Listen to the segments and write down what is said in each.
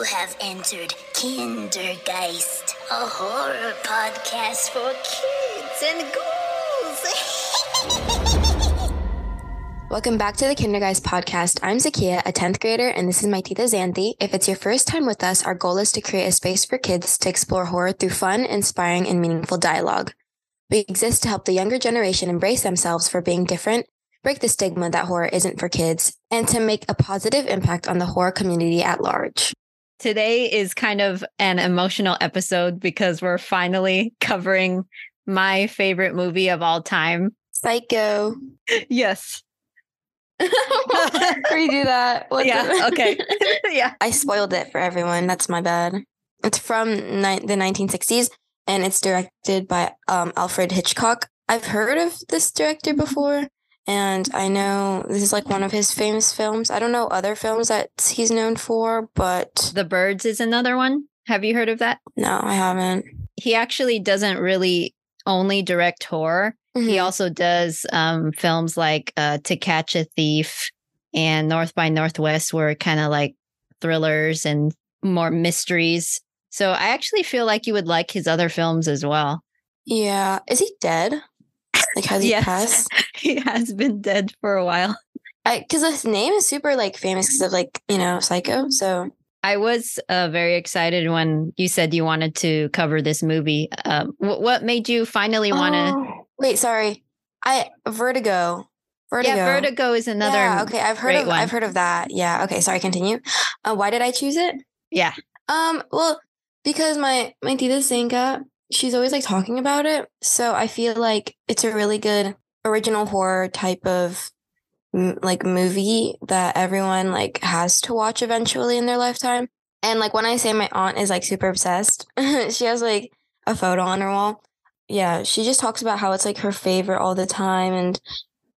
You have entered Kindergeist, a horror podcast for kids and ghouls. Welcome back to the Kindergeist podcast. I'm Zakia, a 10th grader, and this is my tita Xanthe. If it's your first time with us, our goal is to create a space for kids to explore horror through fun, inspiring, and meaningful dialogue. We exist to help the younger generation embrace themselves for being different, break the stigma that horror isn't for kids, and to make a positive impact on the horror community at large. Today is kind of an emotional episode because we're finally covering my favorite movie of all time. Psycho. Yes. Redo that. What yeah. the- Okay. yeah. I spoiled it for everyone. That's my bad. It's from ni- the 1960s and it's directed by um, Alfred Hitchcock. I've heard of this director before, and I know this is like one of his famous films. I don't know other films that he's known for, but The Birds is another one. Have you heard of that? no, I haven't. He actually doesn't really only direct horror. He Mhm. also does um, films like uh, To Catch a Thief and North by Northwest, were kind of like thrillers and more mysteries. So I actually feel like you would like his other films as well. yeah, is he dead? Like has he Yes. passed? he has been dead for a while. Because his name is super like famous because of like you know Psycho. So I was uh, very excited when you said you wanted to cover this movie. Um, wh- what made you finally want to? Oh, wait, sorry, I Vertigo. Vertigo. Yeah, Vertigo is another. Yeah, okay, I've heard of one. I've heard of that. Yeah, okay, sorry, continue. Uh, why did I choose it? Yeah. Um, well, because my my tita Zinka, she's always like talking about it, so I feel like it's a really good original horror type of like movie that everyone like has to watch eventually in their lifetime. And like when I say my aunt is like super obsessed, she has like a photo on her wall. Yeah, she just talks about how it's like her favorite all the time and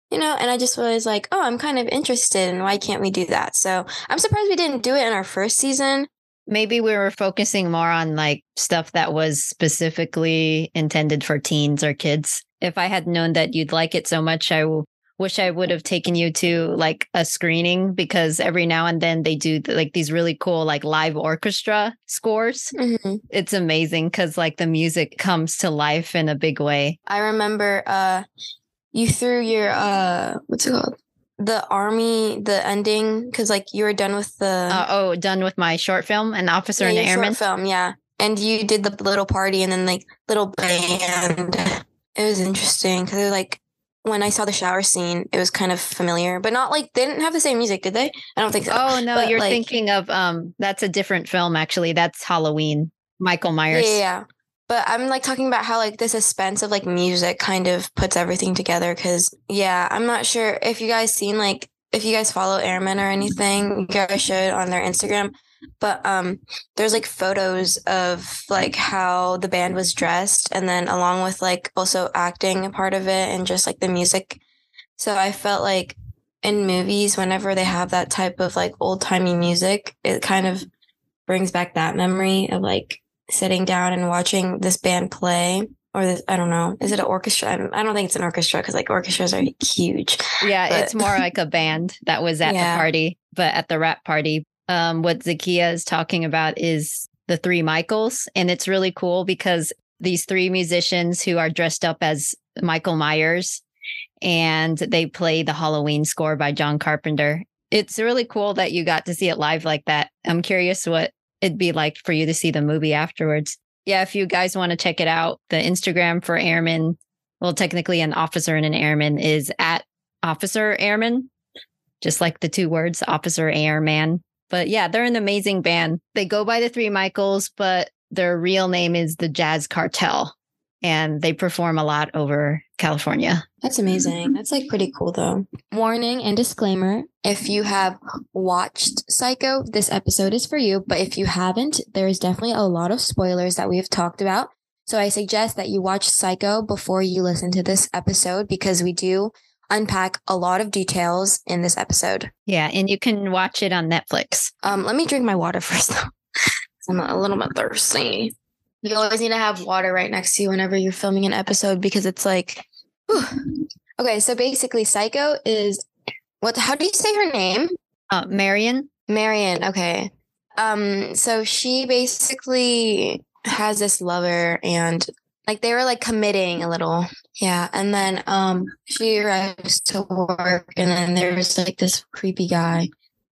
you know, and I just was like, oh, I'm kind of interested and why can't we do that? So I'm surprised we didn't do it in our first season. Maybe we were focusing more on like stuff that was specifically intended for teens or kids. If I had known that you'd like it so much, I w- wish I would have taken you to like a screening because every now and then they do like these really cool like live orchestra scores. Mhm. It's amazing because like the music comes to life in a big way. I remember uh you threw your uh what's it called? The army, the ending, because like you were done with the Uh, oh, done with my short film, An Officer yeah, and an short Airman. film, yeah. And you did the little party and then like little band. It was interesting because like when I saw the shower scene, it was kind of familiar, but not like they didn't have the same music, did they? I don't think so. Oh no, But, you're like- thinking of um that's a different film actually. That's Halloween. Michael Myers. yeah, yeah. But I'm like talking about how like the suspense of like music kind of puts everything together. Cause yeah, I'm not sure if you guys seen like if you guys follow Airmen or anything, you guys should on their Instagram. But um there's like photos of like how the band was dressed and then along with like also acting a part of it and just like the music. So I felt like in movies, whenever they have that type of like old timey music, it kind of brings back that memory of like sitting down and watching this band play or this, I don't know. Is it an orchestra? I don't, I don't think it's an orchestra because like orchestras are huge. Yeah, But- it's more like a band that was at Yeah. the party, but at the wrap party. Um, what Zakia is talking about is the three Michaels. And it's really cool because these three musicians who are dressed up as Michael Myers and they play the Halloween score by John Carpenter. It's really cool that you got to see it live like that. I'm curious what it'd be like for you to see the movie afterwards. Yeah, if you guys want to check it out, the Instagram for Airman, well, technically an officer and an airman is at officer airman, just like the two words, officer airman. But yeah, they're an amazing band. They go by the Three Michaels, but their real name is the Jazz Cartel. And they perform a lot over California. That's amazing. That's like pretty cool though. Warning and disclaimer if you have watched Psycho, this episode is for you. But if you haven't, there is definitely a lot of spoilers that we've talked about. So I suggest that you watch Psycho before you listen to this episode because we do unpack a lot of details in this episode. Yeah. And you can watch it on Netflix. Um, let me drink my water first though. I'm a little bit thirsty. You always need to have water right next to you whenever you're filming an episode because it's like, whew. okay. So basically, Psycho is what? How do you say her name? Uh, Marion, Marion. Okay. um, so she basically has this lover and like they were like committing a little. Yeah. And then um she arrives to work and then there's like this creepy guy.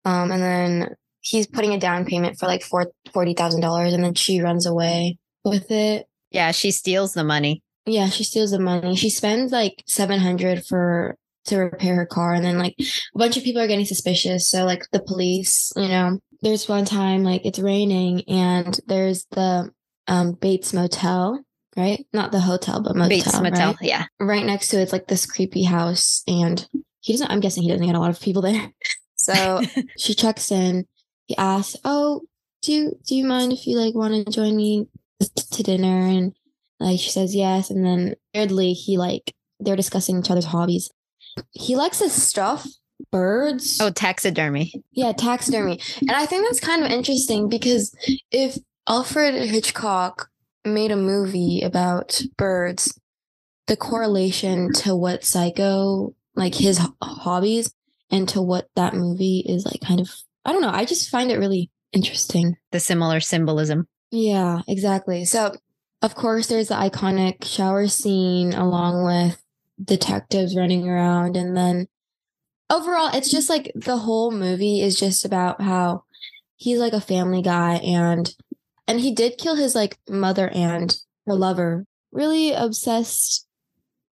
Um and then he's putting a down payment for like four forty thousand dollars and then she runs away with it. Yeah, she steals the money. Yeah, she steals the money. She spends like seven hundred for to repair her car and then like a bunch of people are getting suspicious. So like the police, you know, there's one time like it's raining and there's the um Bates Motel right? Not the hotel, but motel. Bates Motel. Right? Yeah. right next to it's like this creepy house, and he doesn't. I'm guessing he doesn't get a lot of people there. So she checks in. He asks, "Oh, do you, do you mind if you like want to join me to dinner?" And like she says yes. And then thirdly, he like they're discussing each other's hobbies. He likes his stuff birds. Oh, taxidermy. Yeah, taxidermy. And I think that's kind of interesting because if Alfred Hitchcock made a movie about birds, the correlation to what Psycho, like his hobbies, and to what that movie is like kind of, I don't know. I just find it really interesting. The similar symbolism. Yeah, exactly. So, of course, there's the iconic shower scene along with detectives running around. And then overall, it's just like the whole movie is just about how he's like a family guy and and he did kill his like mother and her lover really obsessed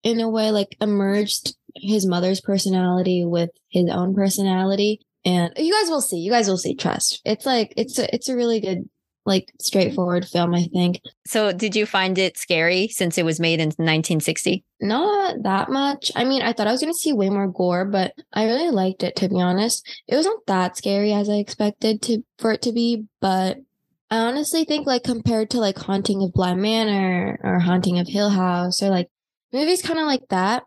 in a way like emerged his mother's personality with his own personality and you guys will see you guys will see trust it's like it's a it's a really good like straightforward film i think. So, did you find it scary since it was made in 1960? not that much. I mean i thought i was going to see way more gore but i really liked it to be honest. It wasn't that scary as i expected to for it to be but i honestly think like compared to like haunting of bly manor or haunting of hill house or like movies kind of like that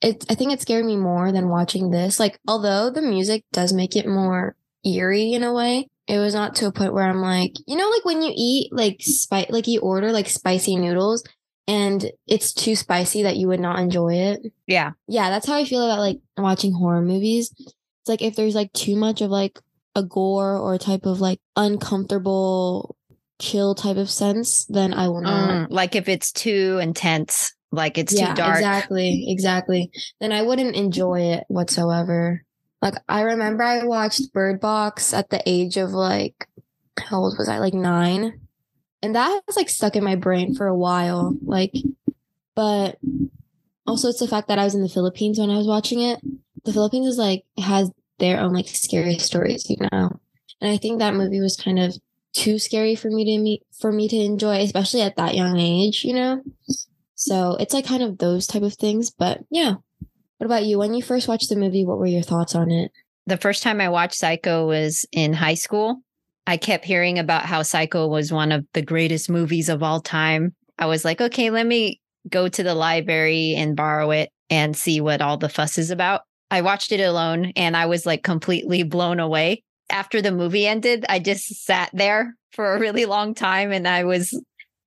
it i think it scared me more than watching this. Like although the music does make it more eerie in a way it was not to a point where i'm like you know like when you eat like spice like you order like spicy noodles and it's too spicy that you would not enjoy it Yeah. yeah that's how i feel about like watching horror movies it's like if there's like too much of like a gore or a type of like uncomfortable chill type of sense then i will not Mm, like if it's too intense, like it's too dark. Exactly, exactly. Then I wouldn't enjoy it whatsoever. Like I remember I watched Bird Box at the age of like how old was I? Like nine. And that has like stuck in my brain for a while. Like but also it's the fact that I was in the Philippines when I was watching it. The Philippines is like has their own like scary stories, you know. And I think that movie was kind of too scary for me to meet for me to enjoy, especially at that young age, you know. So it's like kind of those type of things. But yeah. What about you? When you first watched the movie, what were your thoughts on it? the first time I watched Psycho was in high school. I kept hearing about how Psycho was one of the greatest movies of all time. I was like, okay, let me go to the library and borrow it and see what all the fuss is about. I watched it alone and I was like completely blown away. After the movie ended, I just sat there for a really long time and I was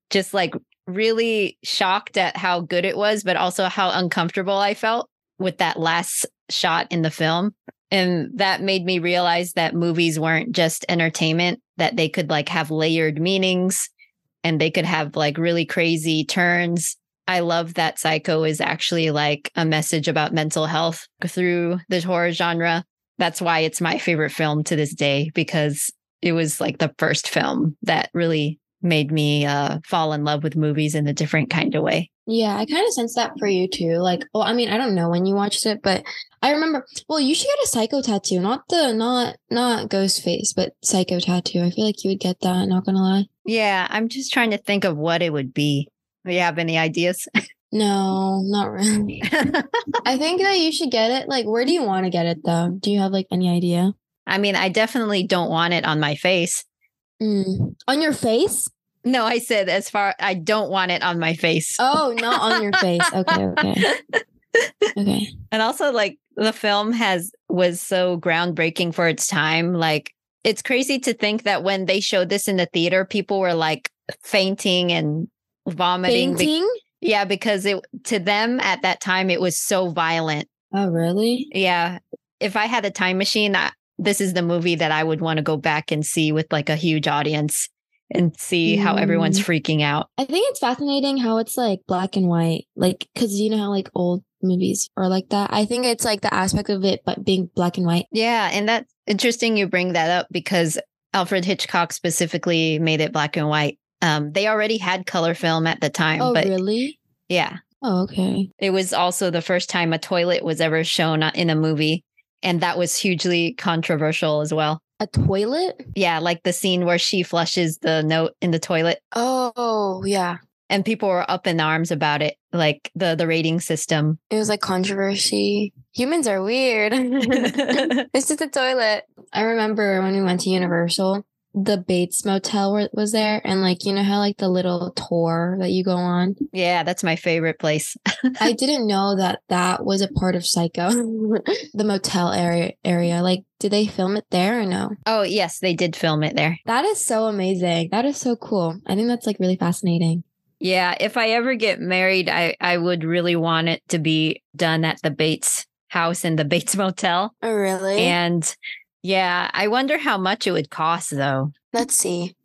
just like really shocked at how good it was, but also how uncomfortable I felt with that last shot in the film. And that made me realize that movies weren't just entertainment, that they could like have layered meanings and they could have like really crazy turns. I love that Psycho is actually like a message about mental health through the horror genre. That's why it's my favorite film to this day because it was like the first film that really made me uh, fall in love with movies in a different kind of way. Yeah, I kind of sense that for you too. Like, well, I mean, I don't know when you watched it, but I remember. Well, you should get a psycho tattoo, not the not not ghost face, but psycho tattoo. I feel like you would get that. Not gonna lie. Yeah, I'm just trying to think of what it would be. Do you have any ideas? No, not really. I think that you should get it. Like, where do you want to get it though? Do you have like any idea? I mean, I definitely don't want it on my face. Mm. On your face? No, I said as far I don't want it on my face. Oh, not on your face. Okay, okay, okay. And also like the film has was so groundbreaking for its time. Like it's crazy to think that when they showed this in the theater, people were like fainting and vomiting. be- Fainting? yeah, because it to them at that time it was so violent. Oh, really? Yeah. If I had a time machine, I, this is the movie that I would want to go back and see with like a huge audience and see how everyone's Mm. freaking out. I think it's fascinating how it's like black and white, like because you know how like old movies are like that. I think it's like the aspect of it, but being black and white. Yeah, and that's interesting you bring that up because Alfred Hitchcock specifically made it black and white. Um, they already had color film at the time, Oh, but really? yeah, Oh, okay. it was also the first time a toilet was ever shown in a movie, and that was hugely controversial as well. A toilet? Yeah, like the scene where she flushes the note in the toilet, Oh, yeah. and people were up in arms about it, like the the rating system. It was like controversy. Humans are weird. it's just a toilet. I remember when we went to Universal, the Bates Motel was there, and like you know how like the little tour that you go on. yeah, that's my favorite place. I didn't know that that was a part of Psycho, the motel area. Area, like, did they film it there or no? Oh yes, they did film it there. That is so amazing. That is so cool. I think that's like really fascinating. Yeah, if I ever get married, I I would really want it to be done at the Bates house in the Bates Motel. Oh, really? And yeah, I wonder how much it would cost though. Let's see.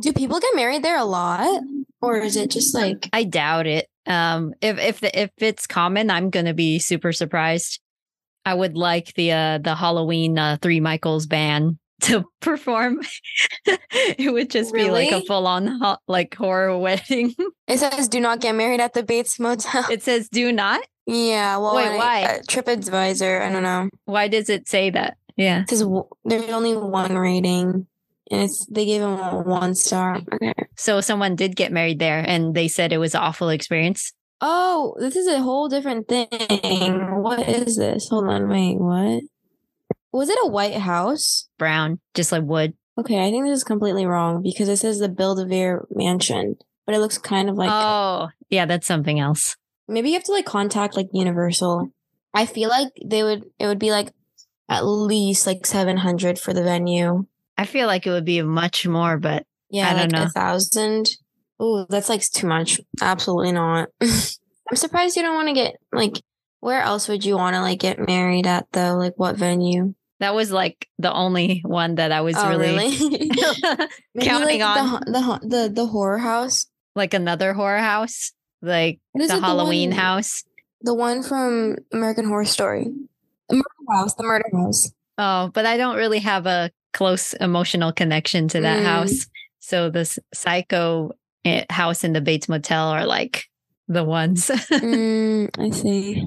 Do people get married there a lot, or is it just like? I doubt it. Um if if the, if it's common, I'm going to be super surprised. I would like the uh the Halloween uh, Three Michaels band to perform. it would just be like a full on ho- like horror wedding. It says do not get married at the Bates Motel. it says do not. yeah. Well, Wait, I- why? uh, TripAdvisor. I don't know. Why does it say that? Yeah. Because there's only one rating, and it's they gave him a one star. Okay. So someone did get married there and they said it was an awful experience. Oh, this is a whole different thing. What is this? Hold on. Wait. What? Was it a White House? Brown, just like wood. Okay, I think this is completely wrong because it says the Build-A-Bear Mansion, but it looks kind of like oh, yeah, that's something else. maybe you have to like contact like Universal. I feel like they would it would be like at least like seven hundred for the venue. I feel like it would be much more, but Yeah, I don't like know. a thousand. Oh, that's like too much. Absolutely not. I'm surprised you don't want to get like. Where else would you want to like get married at though? Like what venue? that was like the only one that I was oh, really, really? Counting like, on- the, the the the horror house. like another horror house, like the it, the Halloween one- house. The one from American Horror Story. The murder house. The murder house. Oh, but I don't really have a close emotional connection to that Mm. house. So this psycho eh, house in the Bates Motel are like the ones. mm, I see.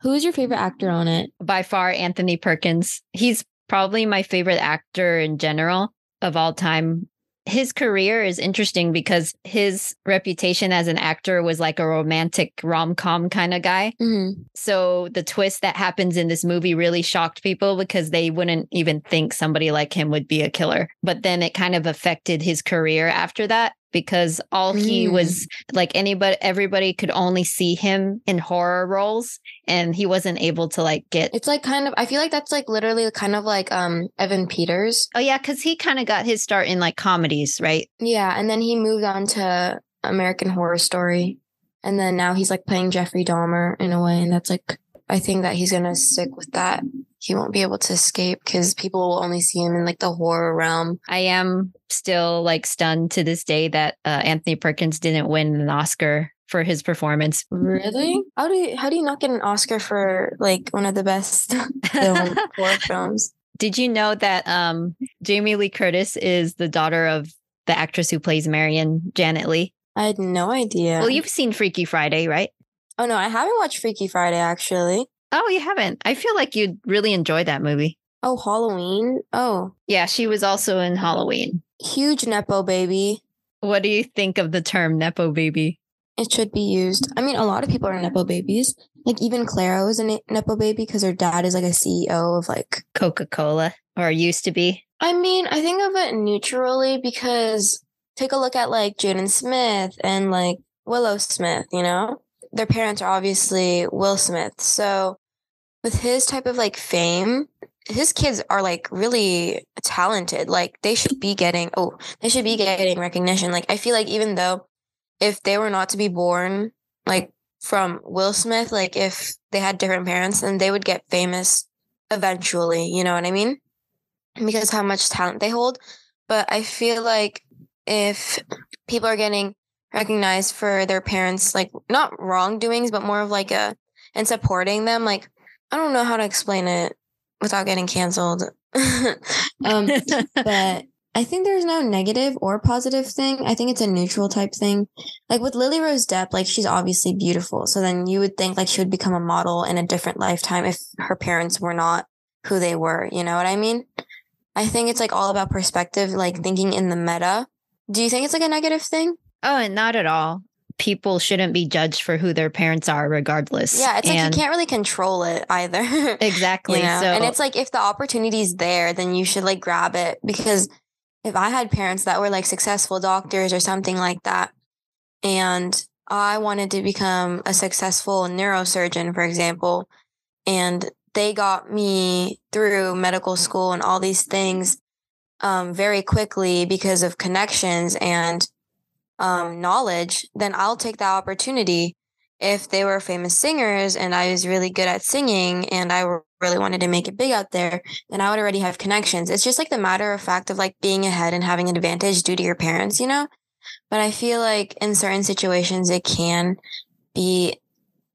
Who's your favorite actor on it? by far Anthony Perkins. He's probably my favorite actor in general of all time. His career is interesting because his reputation as an actor was like a romantic rom com kind of guy. Mm-hmm. So the twist that happens in this movie really shocked people because they wouldn't even think somebody like him would be a killer. But then it kind of affected his career after that because all he Mm. was like anybody everybody could only see him in horror roles and he wasn't able to like get It's like kind of. I feel like that's like literally kind of like um Evan Peters. Oh yeah, because he kind of got his start in like comedies, right? Yeah, and then he moved on to American Horror Story, and then now he's like playing Jeffrey Dahmer in a way, and that's like I think that he's gonna stick with that. He won't be able to escape because people will only see him in like the horror realm. I am still like stunned to this day that uh, Anthony Perkins didn't win an Oscar for his performance. Really? How do you how do you not get an Oscar for like one of the best film films? Did you know that um, Jamie Lee Curtis is the daughter of the actress who plays Marion, Janet Leigh? I had no idea. Well, you've seen Freaky Friday, right? oh no, I haven't watched Freaky Friday actually. Oh, you haven't. I feel like you'd really enjoy that movie. Oh, Halloween. Oh, Yeah, she was also in Halloween. huge nepo baby. What do you think of the term Nepo baby? It should be used. I mean, a lot of people are nepo babies. Like even Clara was a nepo baby because her dad is like a CEO of like. Coca Cola, or used to be? I mean, I think of it neutrally because take a look at like Jaden Smith and like Willow Smith. You know, their parents are obviously Will Smith. So with his type of like fame, his kids are like really talented. Like they should be getting oh, they should be getting recognition. Like I feel like even though if they were not to be born like from Will Smith, like if they had different parents, then they would get famous eventually. You know what I mean? because how much talent they hold. But I feel like if people are getting recognized for their parents, like not wrongdoings, but more of like a and supporting them, like I don't know how to explain it without getting canceled. um, but I think there's no negative or positive thing. I think it's a neutral type thing. Like with Lily Rose Depp, like she's obviously beautiful. So then you would think like she would become a model in a different lifetime if her parents were not who they were. You know what I mean? I think it's like all about perspective, like thinking in the meta. Do you think it's like a negative thing? Oh, and not at all. People shouldn't be judged for who their parents are, regardless. Yeah, it's and like you can't really control it either. exactly. you know? So, and it's like if the opportunity's there, then you should like grab it because if I had parents that were like successful doctors or something like that, and I wanted to become a successful neurosurgeon, for example, and they got me through medical school and all these things um, very quickly because of connections and um, knowledge, then I'll take that opportunity. If they were famous singers and I was really good at singing and I really wanted to make it big out there, then I would already have connections. It's just like the matter of fact of like being ahead and having an advantage due to your parents, you know? But I feel like in certain situations, it can be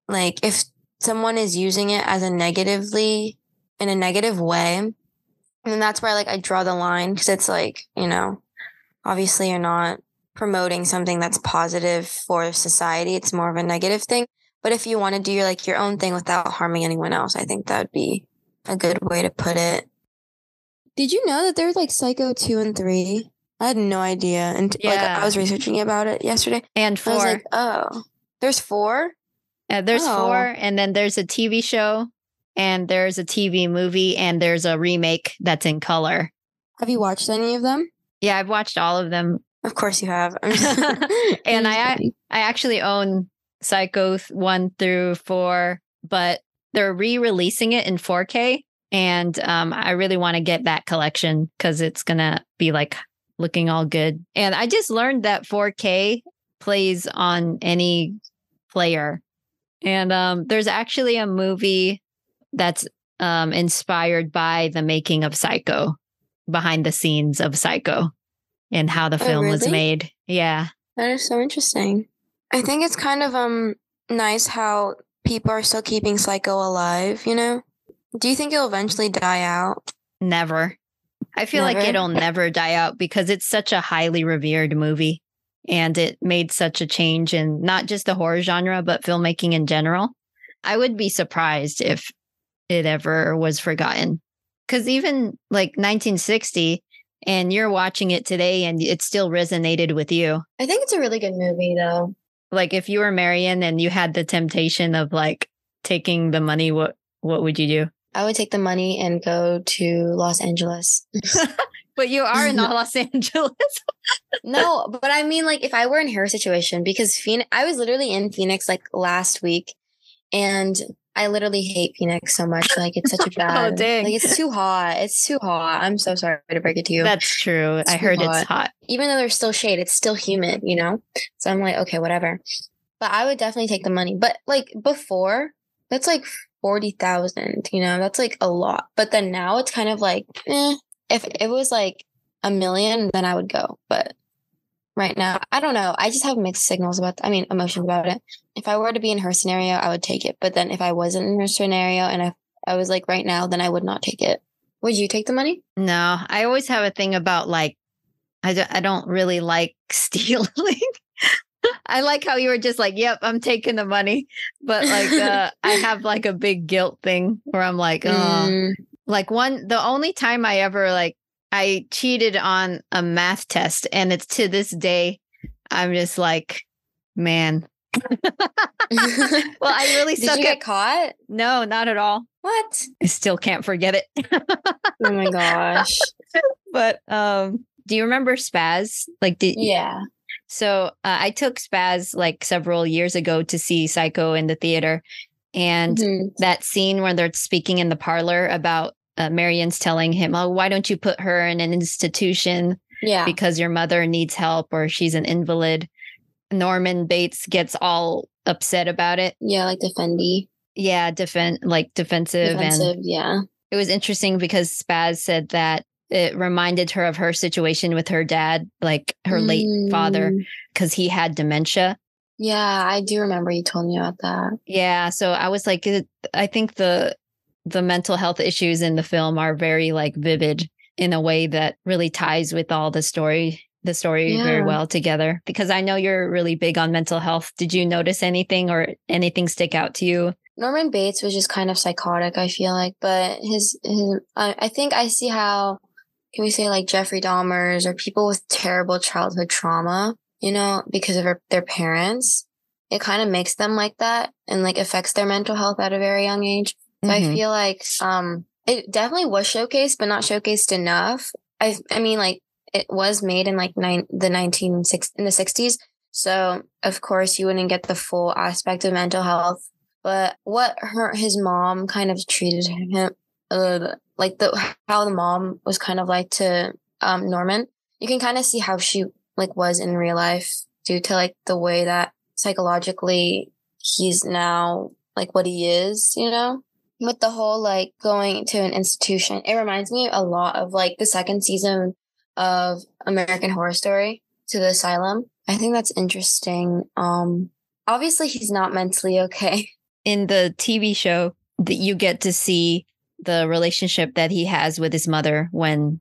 like if someone is using it as a negatively in a negative way, and that's where like I draw the line because it's like, you know, obviously you're not promoting something that's positive for society. It's more of a negative thing. But if you want to do your like your own thing without harming anyone else, I think that would be a good way to put it. Did you know that there's like Psycho 2 and 3? I had no idea. And like I was researching about it yesterday. and I four. was like, oh, there's four? Uh, there's Oh. four, and then there's a TV show, and there's a TV movie, and there's a remake that's in color. Have you watched any of them? Yeah, I've watched all of them, Of course you have. And I'm I actually own Psycho one through four, but they're re-releasing it in 4K, and um, I really want to get that collection because it's gonna be like looking all good. And I just learned that 4K plays on any player, and um, there's actually a movie that's um, inspired by the making of Psycho, behind the scenes of Psycho, and how the Oh, film was made. Yeah. That is so interesting. I think it's kind of um nice how people are still keeping Psycho alive, you know? Do you think it'll eventually die out? Never. I feel like it'll never die out because it's such a highly revered movie and it made such a change in not just the horror genre, but filmmaking in general. I would be surprised if it ever was forgotten. Because even like 1960, and you're watching it today and it still resonated with you. I think it's a really good movie though. Like if you were Marion and you had the temptation of like taking the money, what what would you do? I would take the money and go to Los Angeles. But you are in Los Angeles. no, but I mean like if I were in her situation because Phoenix I was literally in Phoenix like last week and I literally hate Phoenix so much. Like it's such a bad oh dang. like it's too hot. It's too hot. I'm so sorry to break it to you. That's true. I heard hot. it's hot. even though there's still shade, it's still humid, you know? So I'm like, okay, whatever. But I would definitely take the money. But like before, that's like 40,000, you know? That's like a lot. But then now it's kind of like, eh, if it was like a million, then I would go. But right now, I don't know. I just have mixed signals about, I mean, emotions about it. If I were to be in her scenario, I would take it. But then if I wasn't in her scenario and if I was like right now, then I would not take it. Would you take the money? No, I always have a thing about like, I, don't, I don't really like stealing. I like how you were just like, yep, I'm taking the money. But like, uh, I have like a big guilt thing where I'm like, oh, Mm, like one, the only time I ever like, I cheated on a math test and it's to this day, I'm just like, man. well, I really Did suck you at get caught? No, not at all. What? I still can't forget it. Oh my gosh. but um do you remember Spaz? Like did yeah. so uh, I took Spaz like several years ago to see Psycho in the theater and Mhm. that scene where they're speaking in the parlor about uh, Marion's telling him, "Oh, why don't you put her in an institution Yeah. because your mother needs help or she's an invalid." Norman Bates gets all upset about it. yeah, like defendy. Yeah, defend like defensive, and Yeah. it was interesting because Spaz said that it reminded her of her situation with her dad, like her late father, Mm, because he had dementia. Yeah, I do remember you told me about that. Yeah, so I was like, I think the the mental health issues in the film are very like vivid in a way that really ties with all the story the story very well together because I know you're really big on mental health. Did you notice anything or anything stick out to you? Norman Bates was just kind of psychotic, I feel like, but his, his I, I think I see how can we say like Jeffrey Dahmer's or people with terrible childhood trauma, you know, because of their, their parents. It kind of makes them like that and like affects their mental health at a very young age. So I Mhm. feel like um it definitely was showcased, but not showcased enough. I I mean like it was made in like nine the nineteen six in the sixties. So of course you wouldn't get the full aspect of mental health. But what her his mom kind of treated him uh, like the how the mom was kind of like to um Norman, you can kind of see how she like was in real life due to like the way that psychologically he's now like what he is, you know? With the whole like going to an institution, it reminds me a lot of like the second season of American Horror Story to the asylum. I think that's interesting. Um obviously he's not mentally okay. In the TV show that you get to see the relationship that he has with his mother when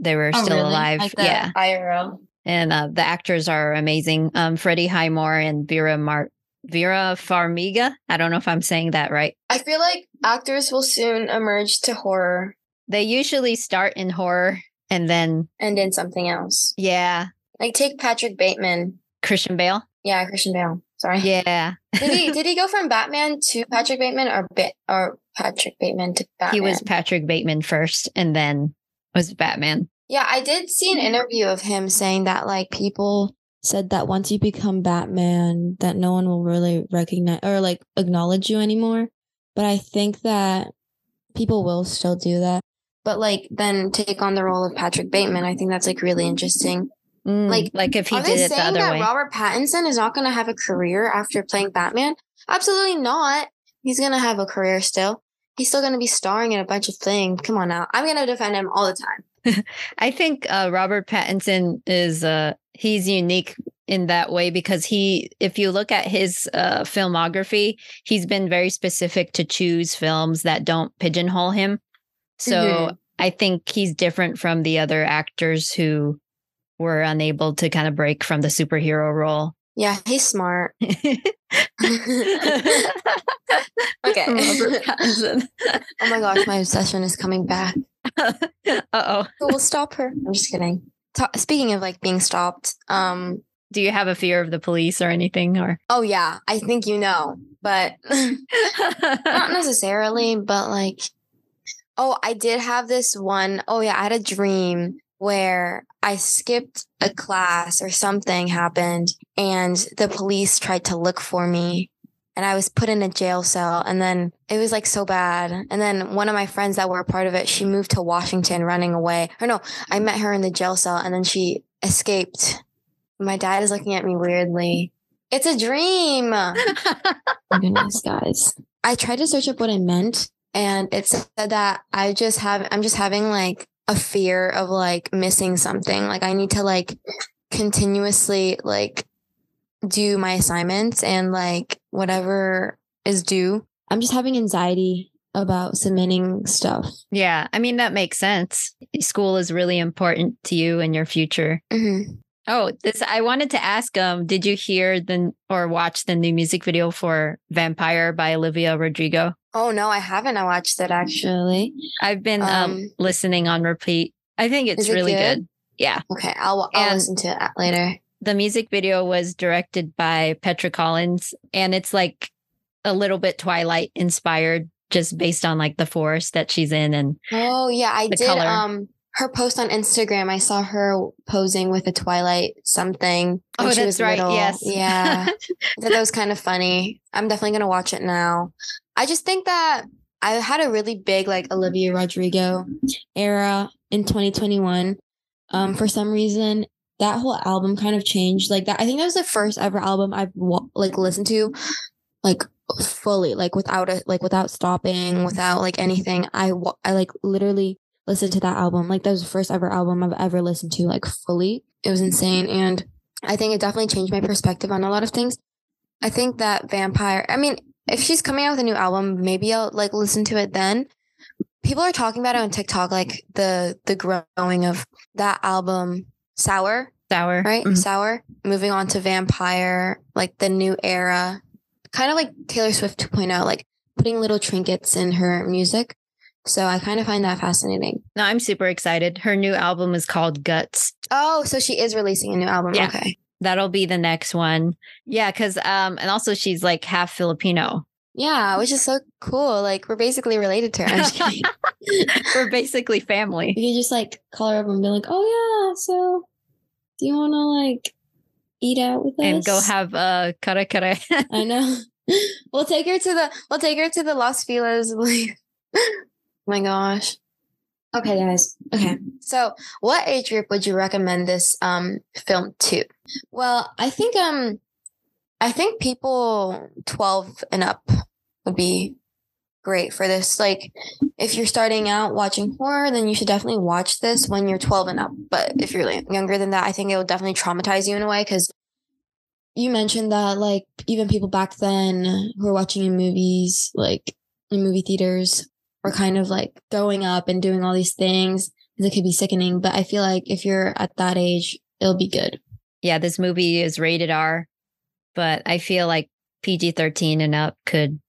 they were still alive. Oh, Like yeah. IRL. and uh, the actors are amazing. Um, Freddie Highmore and Vera Mar- Vera Farmiga. I don't know if I'm saying that right. I feel like actors will soon emerge to horror They usually start in horror and then, and in something else. yeah, Like take Patrick Bateman. Christian Bale. Yeah, Christian Bale. Sorry. Yeah, did he did he go from Batman to Patrick Bateman or Ba- or Patrick Bateman to Batman? he was Patrick Bateman first, and then was Batman. Yeah, I did see an mm-hmm. interview of him saying that like people said that once you become Batman, that no one will really recognize or like acknowledge you anymore. But I think that people will still do that. but like then take on the role of Patrick Bateman. I think that's like really interesting. Mm, Like, like if he Are did they it the saying other that way. Robert Pattinson is not going to have a career after playing Batman? Absolutely not. He's going to have a career still. He's still going to be starring in a bunch of things. Come on now. I'm going to defend him all the time. I think uh, Robert Pattinson is uh, he's unique in that way because he, if you look at his uh, filmography, he's been very specific to choose films that don't pigeonhole him. So Mhm. I think he's different from the other actors who were unable to kind of break from the superhero role. Yeah, he's smart. Okay. Robert Pattinson. Oh my gosh, my obsession is coming back. uh oh. Who will stop her? I'm just kidding. Ta- speaking of like being stopped, um, Do you have a fear of the police or anything? Or oh yeah, I think you know, but not necessarily, but like, oh, I did have this one. Oh yeah, I had a dream where I skipped a class or something happened and the police tried to look for me and I was put in a jail cell and then it was like so bad. And then one of my friends that were a part of it, she moved to Washington running away. Or no, I met her in the jail cell and then she escaped. My dad is looking at me weirdly. It's a dream. Oh goodness, guys. I tried to search up what it meant and it said that I just have I'm just having like a fear of like missing something. Like I need to like continuously like do my assignments and like whatever is due. I'm just having anxiety about submitting stuff. yeah, I mean, that makes sense. School is really important to you and your future. Mm-hmm. Oh, this I wanted to ask um did you hear the or watch the new music video for Vampire by Olivia Rodrigo? Oh no, I haven't. I watched it actually. I've been um, Um, listening on repeat. I think it's is it really good? good? Yeah. Okay, I'll I'll And- listen to it later. The music video was directed by Petra Collins and it's like a little bit Twilight inspired just based on like the forest that she's in and Oh yeah, I did. color. Um, her post on Instagram. I saw her posing with a Twilight something. Oh, that's right. little. Yes. Yeah, that was kind of funny. I'm definitely gonna watch it now. I just think that I had a really big like Olivia Rodrigo era in 2021. Um, for some reason, that whole album kind of changed. Like that, I think that was the first ever album I've like listened to, like fully, like without it, like without stopping, without like anything. I I like literally listened to that album. Like that was the first ever album I've ever listened to like fully. It was insane. And I think it definitely changed my perspective on a lot of things. I think that Vampire, I mean, if she's coming out with a new album, maybe I'll like listen to it then. People are talking about it on TikTok, like the the growing of that album, Sour, Sour. right? Mhm. Sour. Moving on to Vampire, like the new era, kind of like Taylor Swift 2.0, like putting little trinkets in her music. So I kind of find that fascinating. No, I'm super excited. Her new album is called Guts. Oh, so she is releasing a new album. Yeah. Okay. That'll be the next one. Yeah, because um, and also she's like half Filipino. Yeah, which is so cool. Like we're basically related to her. We're basically family. You could just like call her up and be like, "Oh yeah, so do you want to like eat out with us And go have a kare kare. I know. we'll take her to the we'll take her to the Los Feliz. Like, my gosh. Okay, guys. Okay. So, what age group would you recommend this um film to? Well, I think um I think people 12 and up would be great for this. Like if you're starting out watching horror, then you should definitely watch this when you're 12 and up. But if you're younger than that, I think it will definitely traumatize you in a way cuz you mentioned that like even people back then who were watching in movies, like in movie theaters, were kind of like going up and doing all these things. It could be sickening, but I feel like if you're at that age, it'll be good. yeah, this movie is rated R, but I feel like PG 13 and up could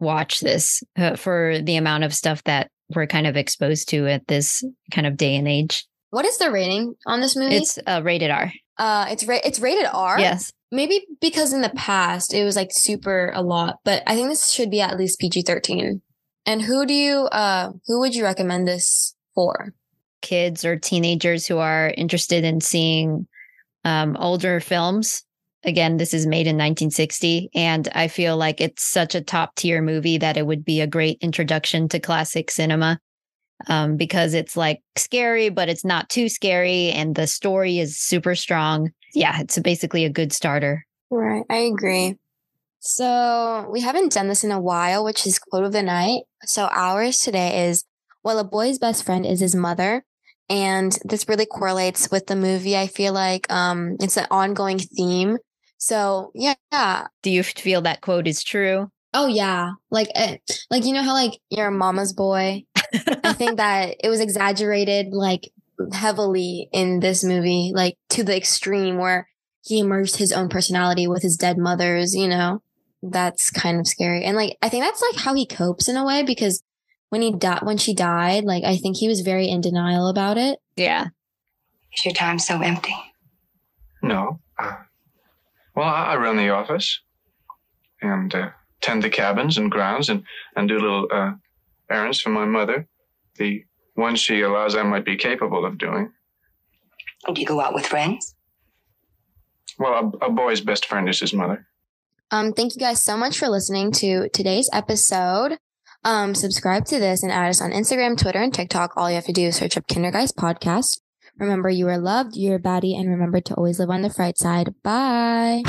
watch this uh, for the amount of stuff that we're kind of exposed to at this kind of day and age. what is the rating on this movie? It's uh, rated R. uh it's ra- it's rated R. Yes. Maybe because in the past it was like super a lot, but I think this should be at least PG thirteen. And who do you uh who would you recommend this for? Kids or teenagers who are interested in seeing um, older films. Again, this is made in 1960, and I feel like it's such a top tier movie that it would be a great introduction to classic cinema um, because it's like scary, but it's not too scary, and the story is super strong. Yeah, it's basically a good starter. Right, I agree. So we haven't done this in a while, which is quote of the night. So ours today is well, a boy's best friend is his mother. And this really correlates with the movie. I feel like um it's an ongoing theme. So yeah, yeah. Do you feel that quote is true? Oh yeah, like uh, like you know how like you're a mama's boy. I think that it was exaggerated like heavily in this movie, like to the extreme where he immersed his own personality with his dead mother's, you know. That's kind of scary. And like I think that's like how he copes in a way because when he died when she died, like I think he was very in denial about it. Yeah. Is your time so empty? No. Uh, well, I, I run the office and uh, tend the cabins and grounds and, and do little uh, errands for my mother. The ones she allows I might be capable of doing. Do you go out with friends? Well, a, a boy's best friend is his mother. Um, thank you guys so much for listening to today's episode. Um, subscribe to this and add us on Instagram, Twitter, and TikTok. All you have to do is search up Kindergeist Podcast. Remember, you are loved, you're a baddie, and remember to always live on the bright side. Bye.